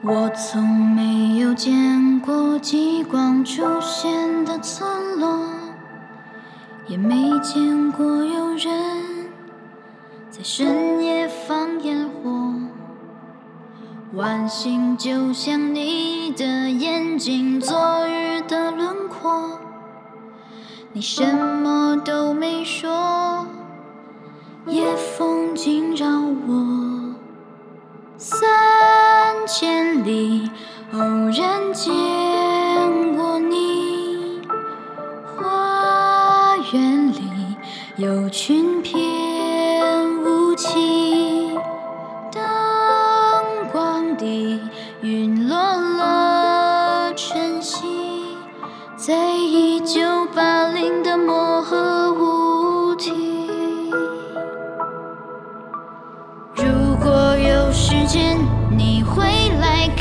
我从没有见过极光出现的村落，也没见过有人在深夜放烟火。晚星就像你的眼睛，昨日的轮廓。你什么都没说，夜风惊扰我。千里偶然见过你，花园里有群翩舞起，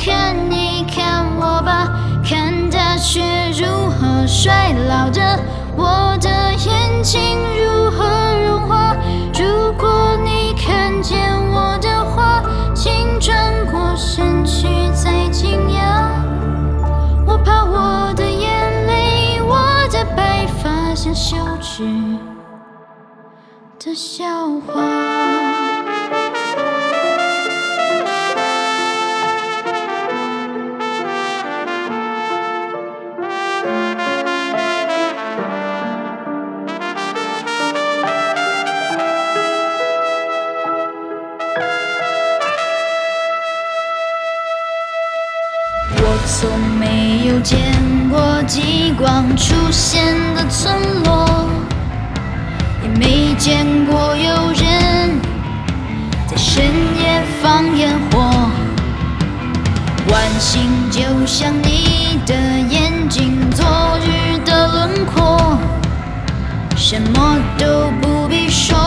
看一看我吧，看大雪如何衰老的，我的眼睛如何融化。如果你看见我的话，请转过身去再惊讶。我怕我的眼泪，我的白发像羞耻的笑话。我从没有见过极光出现的村落，也没见过有人在深夜放烟火。晚星就像你的眼睛，昨日的轮廓，什么都不必说，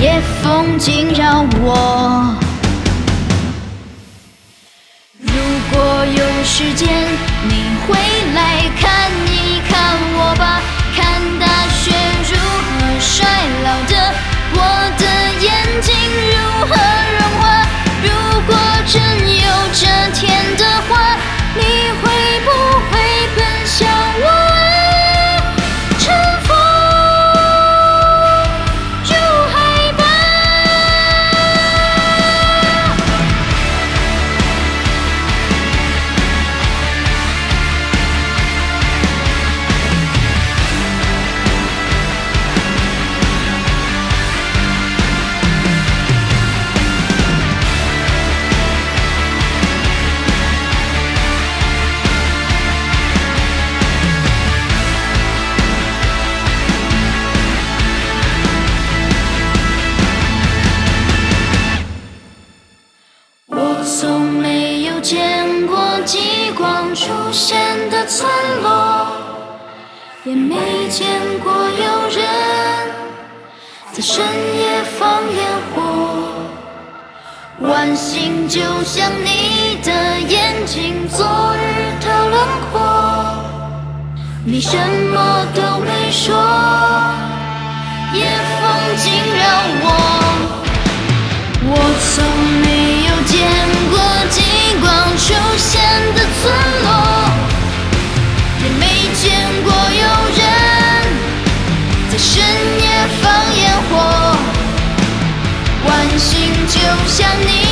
夜风惊扰我。时间，你会来看村落，也没见过有人在深夜放烟火。晚星就像你的眼睛，昨日的轮廓，你什么都没说，夜风惊扰我。我从没有见深夜放烟火。晚星就像你